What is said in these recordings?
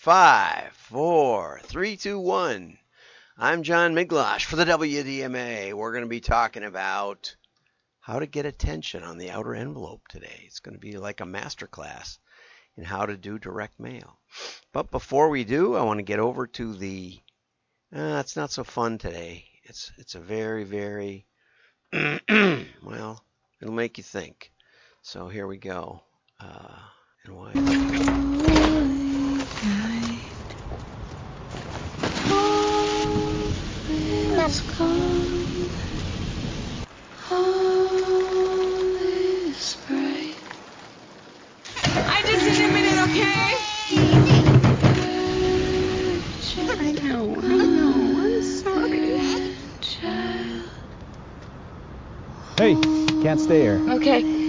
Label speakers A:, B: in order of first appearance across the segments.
A: Five, four, three, two, one. I'm John Miglautsch for the WDMA. We're going to be talking about how to get attention on the outer envelope today. It's going to be like a master class in how to do direct mail. But before we do, I want to get over to the. Uh, it's not so fun today. It's it's a very very well. It'll make you think. So here we go. Uh, and why?
B: Can't stay here.
C: Okay.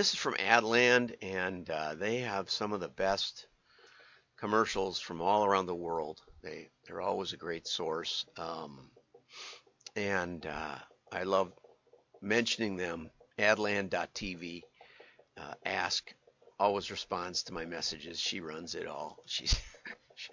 A: This is from Adland, and uh, they have some of the best commercials from all around the world. They they're always a great source, um, and uh, I love mentioning them. Adland.tv. Uh, Åsk always responds to my messages. She runs it all. She's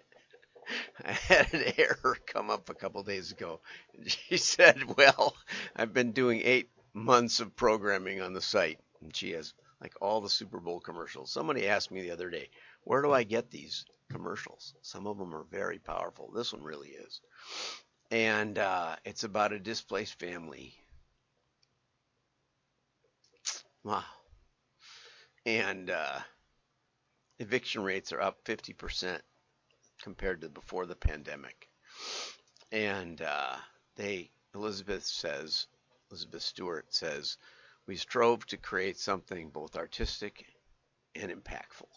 A: I had an error come up a couple days ago. She said, "Well, I've been doing eight months of programming on the site, and she has like all the Super Bowl commercials." Somebody asked me the other day, "Where do I get these commercials?" Some of them are very powerful. This one really is, and uh, it's about a displaced family. Wow, and uh, eviction rates are up 50% compared to before the pandemic. And uh, they, Elizabeth says, Elizabeth Stewart says, we strove to create something both artistic and impactful.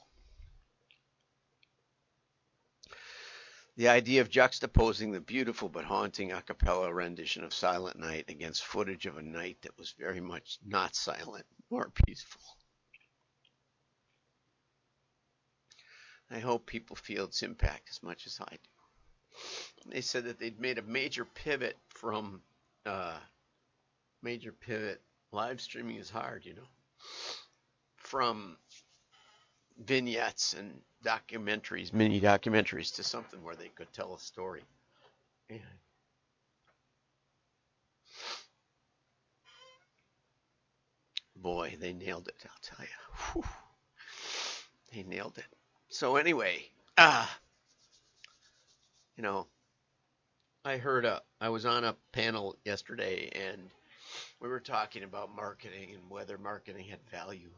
A: The idea of juxtaposing the beautiful but haunting a cappella rendition of Silent Night against footage of a night that was very much not silent or peaceful. I hope people feel its impact as much as I do. They said that they'd made a major pivot from uh, major pivot. Live streaming is hard, you know, from vignettes and documentaries, mini documentaries, to something where they could tell a story. And boy, they nailed it. I'll tell you, they nailed it. So anyway, uh, you know, I heard a, I was on a panel yesterday and we were talking about marketing and whether marketing had value.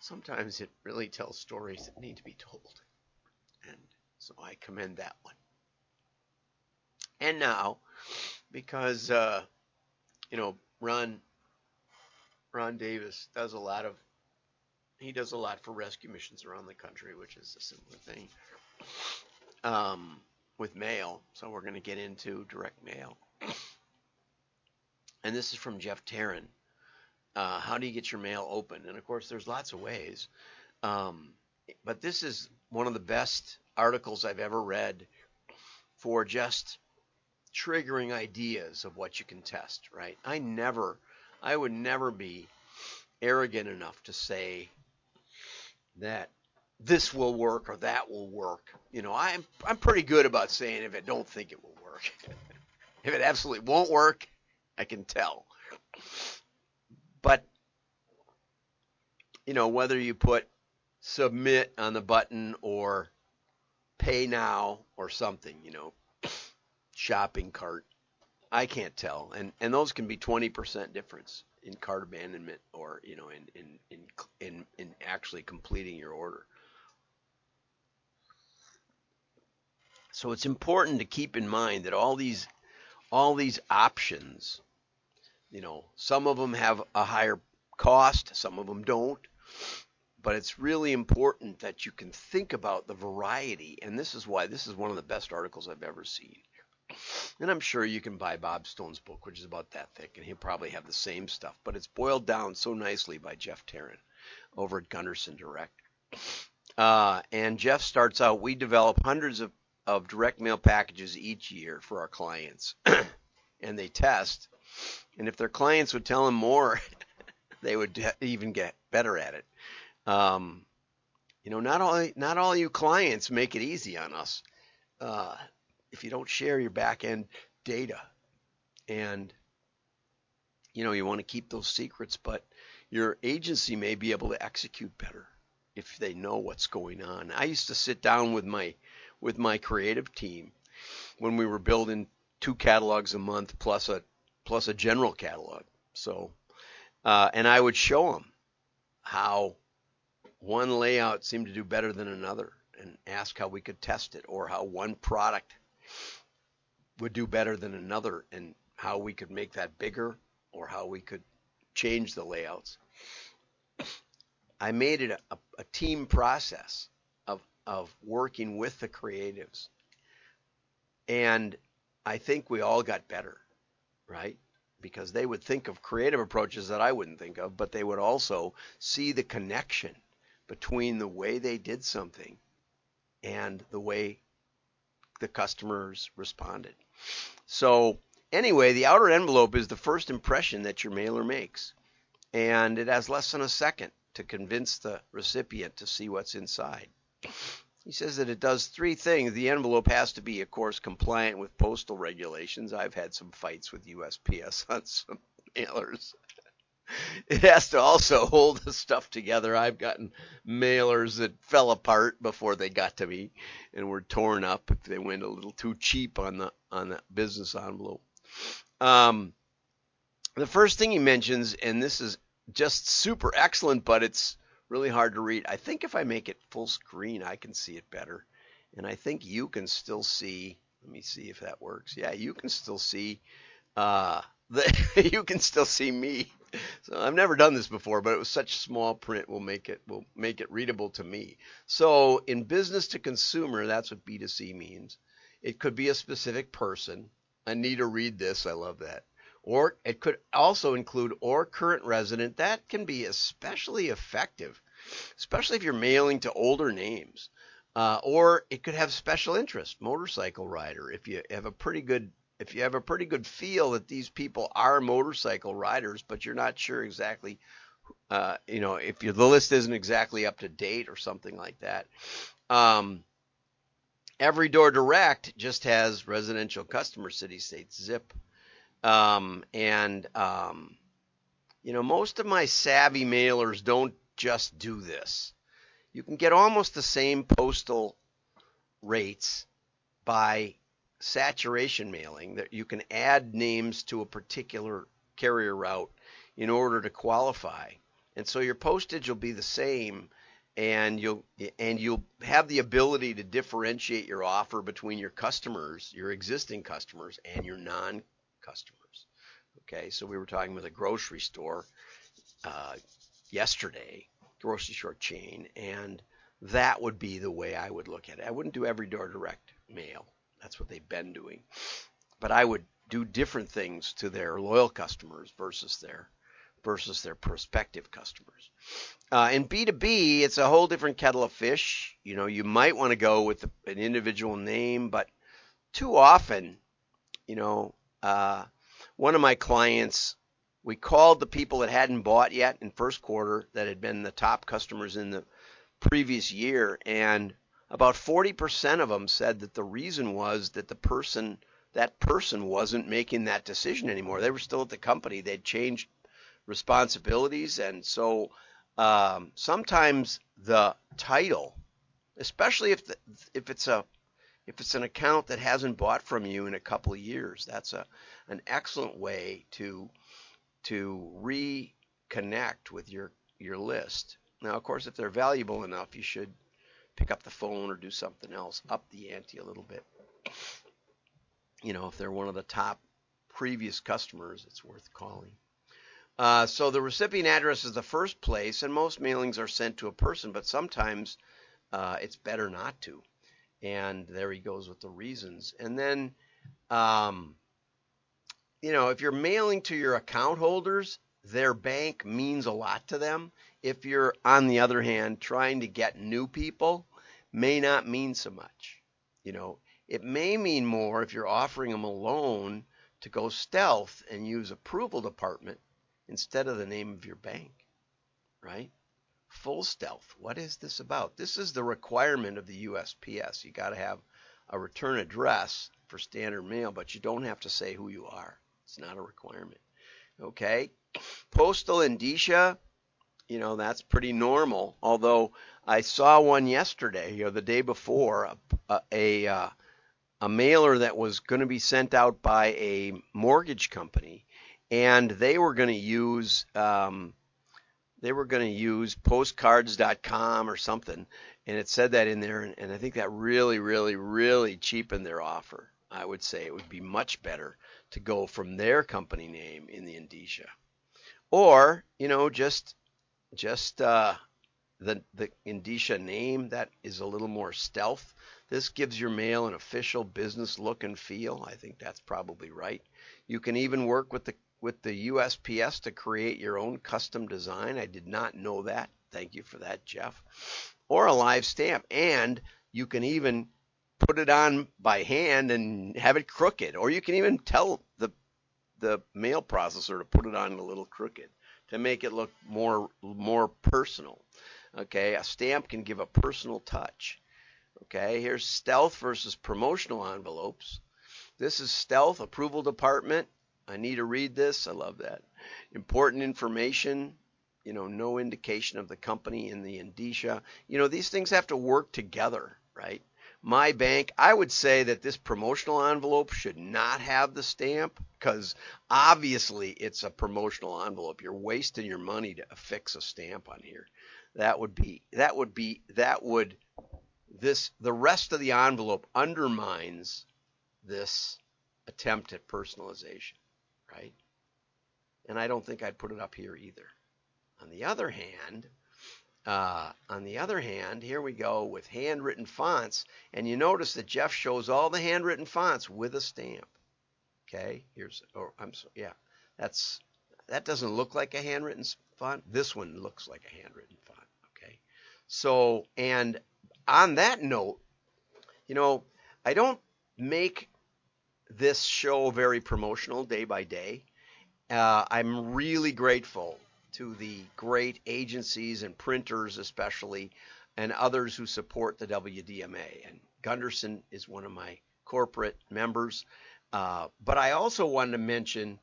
A: Sometimes it really tells stories that need to be told. And so I commend that one. And now, because, uh, you know, Ron, Ron Davis does a lot of he does a lot for rescue missions around the country, which is a similar thing um, with mail. So we're going to get into direct mail. And this is from Jeff Tarran. Uh, how do you get your mail open? And of course, there's lots of ways. Um, but this is one of the best articles I've ever read for just triggering ideas of what you can test, right? I never, I would never be arrogant enough to say that this will work or that will work. You know, I'm I'm pretty good about saying if I don't think it will work. if it absolutely won't work, I can tell. But you know, whether you put submit on the button or pay now or something, you know, shopping cart, I can't tell. And and those can be 20% difference in cart abandonment or you know in in in in, in actually completing your order. So it's important to keep in mind that all these all these options, you know, some of them have a higher cost, some of them don't, but it's really important that you can think about the variety. And this is why this is one of the best articles I've ever seen. And I'm sure you can buy Bob Stone's book, which is about that thick, and he'll probably have the same stuff. But it's boiled down so nicely by Jeff Tarran over at Gunderson Direct. Uh, and Jeff starts out, we develop hundreds of, of direct mail packages each year for our clients. and they test. And if their clients would tell them more, they would even get better at it. Um, you know, not all not all you clients make it easy on us. Uh, if you don't share your back end data, and you know you want to keep those secrets, but your agency may be able to execute better if they know what's going on. I used to sit down with my with my creative team when we were building two catalogs a month plus a plus a general catalog. So, uh, and I would show them how one layout seemed to do better than another, and ask how we could test it, or how one product would do better than another, and how we could make that bigger, or how we could change the layouts. I made it a, a team process of of working with the creatives, and I think we all got better, right? Because they would think of creative approaches that I wouldn't think of, but they would also see the connection between the way they did something and the way the customers responded. So, anyway, the outer envelope is the first impression that your mailer makes, and it has less than a second to convince the recipient to see what's inside. He says that it does three things. The envelope has to be, of course, compliant with postal regulations. I've had some fights with USPS on some mailers. It has to also hold the stuff together. I've gotten mailers that fell apart before they got to me and were torn up if they went a little too cheap on the on the business envelope. Um, the first thing he mentions, and this is just super excellent, but it's really hard to read. I think if I make it full screen, I can see it better. And I think you can still see, let me see if that works. Yeah, you can still see, uh, the, you can still see me. So I've never done this before, but it was such small print will make it will make it readable to me. So in business to consumer, that's what B2C means. It could be a specific person. I need to read this. I love that. Or it could also include or current resident. That can be especially effective, especially if you're mailing to older names. Uh, or it could have special interest, motorcycle rider. If you have a pretty good if you have a pretty good feel that these people are motorcycle riders, but you're not sure exactly, uh, you know, if the list isn't exactly up to date or something like that. Um, Every Door Direct just has residential customer city states zip um, and, um, you know, most of my savvy mailers don't just do this. You can get almost the same postal rates by saturation mailing that you can add names to a particular carrier route in order to qualify. And so your postage will be the same and you'll and you'll have the ability to differentiate your offer between your customers, your existing customers and your non customers. Okay, so we were talking with a grocery store uh, yesterday, grocery store chain, and that would be the way I would look at it. I wouldn't do every door direct mail. That's what they've been doing. But I would do different things to their loyal customers versus their versus their prospective customers. Uh, in B2B, it's a whole different kettle of fish. You know, you might want to go with an individual name, but too often, you know, uh, one of my clients, we called the people that hadn't bought yet in first quarter that had been the top customers in the previous year, and about 40% of them said that the reason was that the person that person wasn't making that decision anymore. They were still at the company. They'd changed responsibilities, and so um, sometimes the title, especially if the, if it's a if it's an account that hasn't bought from you in a couple of years, that's a an excellent way to to reconnect with your your list. Now, of course, if they're valuable enough, you should pick up the phone or do something else, up the ante a little bit. You know, if they're one of the top previous customers, it's worth calling. Uh, so the recipient address is the first place, and most mailings are sent to a person, but sometimes uh, it's better not to. And there he goes with the reasons. And then, um, you know, if you're mailing to your account holders, their bank means a lot to them. If you're, on the other hand, trying to get new people, may not mean so much. You know, it may mean more if you're offering them a loan to go stealth and use approval department instead of the name of your bank, right? Full stealth. What is this about? This is the requirement of the USPS. You got to have a return address for standard mail, but you don't have to say who you are. It's not a requirement. Okay? Postal indicia, you know, that's pretty normal. Although I saw one yesterday or the day before, a, a, a, uh, a mailer that was going to be sent out by a mortgage company and they were going to use um, they were going to use postcards.com or something and it said that in there and, and, i think that really really really cheapened their offer i would say. It would be much better to go from their company name in the indicia or you know just just uh, the the indicia name that is a little more stealth. This gives your mail an official business look and feel. I think that's probably right. You can even work with the with the USPS to create your own custom design. I did not know that. Thank you for that, Jeff. Or a live stamp. And you can even put it on by hand and have it crooked. Or you can even tell the the mail processor to put it on a little crooked to make it look more more personal. Okay, a stamp can give a personal touch. Okay, here's stealth versus promotional envelopes. This is stealth approval department I need to read this. I love that. Important information, you know, no indication of the company in the indicia. You know, these things have to work together, right? My bank, I would say that this promotional envelope should not have the stamp because obviously it's a promotional envelope. You're wasting your money to affix a stamp on here. That would be, that would be, that would, this, the rest of the envelope undermines this attempt at personalization right? And I don't think I'd put it up here either. On the other hand, uh, on the other hand, here we go with handwritten fonts, and you notice that Jeff shows all the handwritten fonts with a stamp. Okay, here's, oh, I'm so, yeah, that's that doesn't look like a handwritten font. This one looks like a handwritten font. Okay, so and on that note, you know, I don't make this show very promotional day by day. Uh, I'm really grateful to the great agencies and printers, especially, and others who support the WDMA. And Gunderson is one of my corporate members. Uh, but I also wanted to mention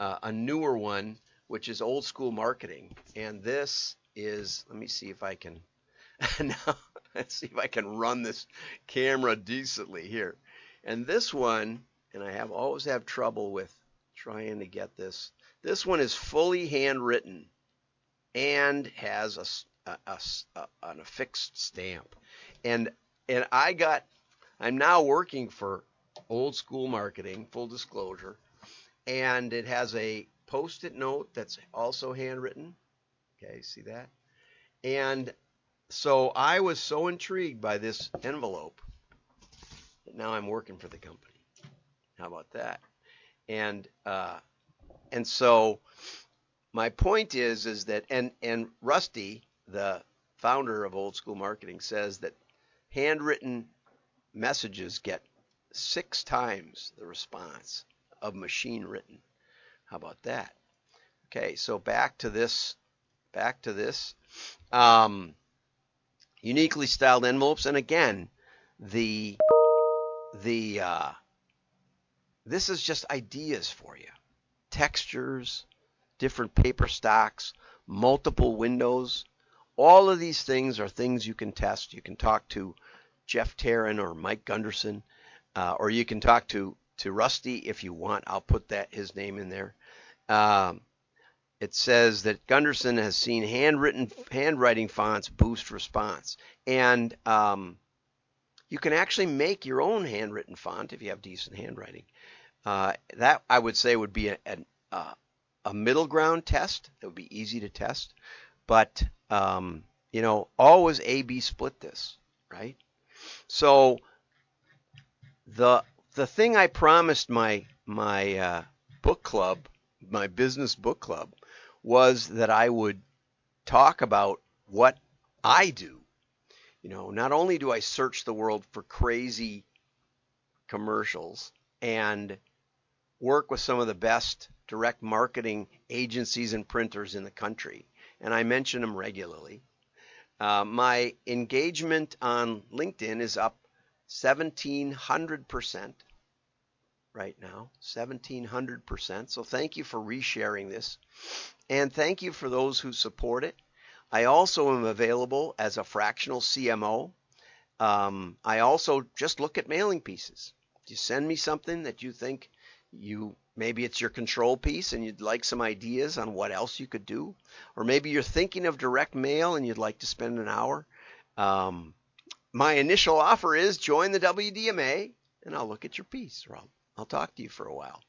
A: uh, a newer one, which is Old School Marketing. And this is, let me see if I can, now, let's see if I can run this camera decently here. And this one and I have always have trouble with trying to get this. This one is fully handwritten and has a, a, a, a an affixed stamp. And and I got I'm now working for old school marketing, full disclosure, and it has a post-it note that's also handwritten. Okay, see that? And so I was so intrigued by this envelope that now I'm working for the company. How about that? And uh, and so my point is is that and and Rusty, the founder of Old School Marketing, says that handwritten messages get six times the response of machine written. How about that? Okay, so back to this. Back to this. Um, uniquely styled envelopes, and again, the the uh, this is just ideas for you. Textures, different paper stocks, multiple windows. All of these things are things you can test. You can talk to Jeff Tarran or Mike Gunderson, uh, or you can talk to, to Rusty if you want. I'll put that his name in there. Um, it says that Gunderson has seen handwritten handwriting fonts boost response, and um, you can actually make your own handwritten font if you have decent handwriting. Uh, that I would say would be a, a, uh, a middle ground test It would be easy to test, but um, you know, always A/B split this, right? So the the thing I promised my my uh, book club, my business book club, was that I would talk about what I do. You know, not only do I search the world for crazy commercials and work with some of the best direct marketing agencies and printers in the country, and I mention them regularly. Uh, my engagement on LinkedIn is up 1700% right now, 1700%. So thank you for resharing this. And thank you for those who support it. I also am available as a fractional CMO. Um, I also just look at mailing pieces. If you send me something that you think you maybe it's your control piece and you'd like some ideas on what else you could do, or maybe you're thinking of direct mail and you'd like to spend an hour. Um, my initial offer is join the WDMA and I'll look at your piece I'll, I'll talk to you for a while.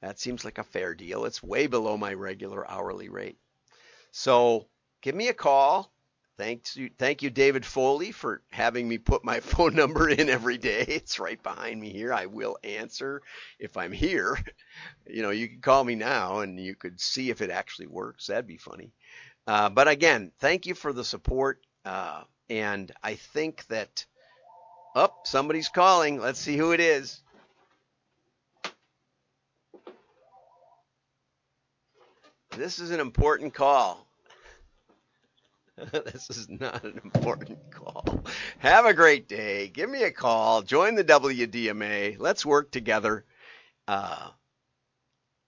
A: That seems like a fair deal. It's way below my regular hourly rate. So give me a call. Thanks you, thank you, David Foley, for having me put my phone number in every day. It's right behind me here. I will answer if I'm here. You know, you can call me now and you could see if it actually works. That'd be funny. Uh, but again, thank you for the support. Uh, and I think that, up, oh, somebody's calling. Let's see who it is. This is an important call. this is not an important call. Have a great day. Give me a call. Join the WDMA. Let's work together. Uh,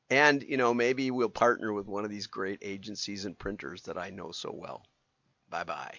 A: and, you know, maybe we'll partner with one of these great agencies and printers that I know so well. Bye bye.